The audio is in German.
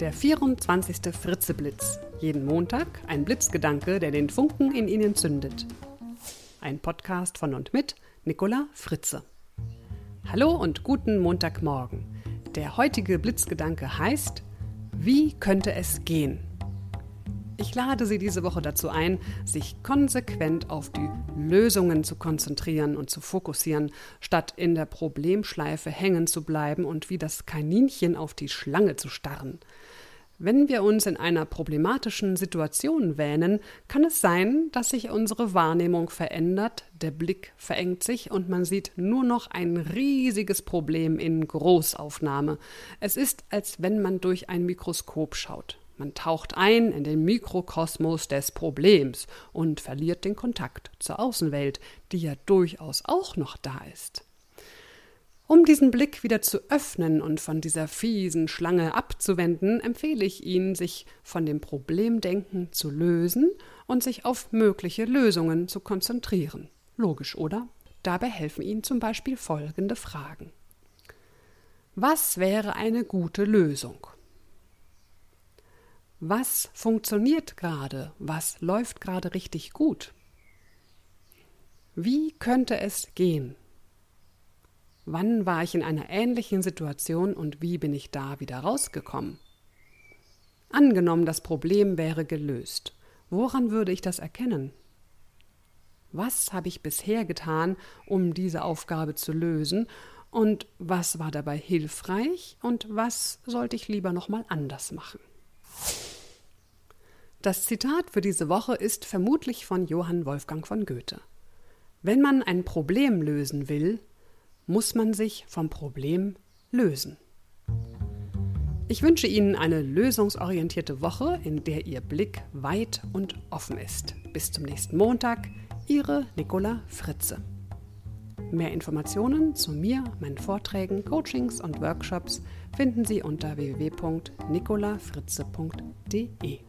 Der 24. Fritzeblitz. Jeden Montag ein Blitzgedanke, der den Funken in Ihnen zündet. Ein Podcast von und mit Nicola Fritze. Hallo und guten Montagmorgen. Der heutige Blitzgedanke heißt, wie könnte es gehen? Ich lade Sie diese Woche dazu ein, sich konsequent auf die Lösungen zu konzentrieren und zu fokussieren, statt in der Problemschleife hängen zu bleiben und wie das Kaninchen auf die Schlange zu starren. Wenn wir uns in einer problematischen Situation wähnen, kann es sein, dass sich unsere Wahrnehmung verändert, der Blick verengt sich und man sieht nur noch ein riesiges Problem in Großaufnahme. Es ist, als wenn man durch ein Mikroskop schaut. Man taucht ein in den Mikrokosmos des Problems und verliert den Kontakt zur Außenwelt, die ja durchaus auch noch da ist. Um diesen Blick wieder zu öffnen und von dieser fiesen Schlange abzuwenden, empfehle ich Ihnen, sich von dem Problemdenken zu lösen und sich auf mögliche Lösungen zu konzentrieren. Logisch, oder? Dabei helfen Ihnen zum Beispiel folgende Fragen. Was wäre eine gute Lösung? Was funktioniert gerade? Was läuft gerade richtig gut? Wie könnte es gehen? Wann war ich in einer ähnlichen Situation und wie bin ich da wieder rausgekommen? Angenommen, das Problem wäre gelöst. Woran würde ich das erkennen? Was habe ich bisher getan, um diese Aufgabe zu lösen? Und was war dabei hilfreich? Und was sollte ich lieber nochmal anders machen? Das Zitat für diese Woche ist vermutlich von Johann Wolfgang von Goethe. Wenn man ein Problem lösen will, muss man sich vom Problem lösen. Ich wünsche Ihnen eine lösungsorientierte Woche, in der Ihr Blick weit und offen ist. Bis zum nächsten Montag, Ihre Nicola Fritze. Mehr Informationen zu mir, meinen Vorträgen, Coachings und Workshops finden Sie unter www.nicolafritze.de.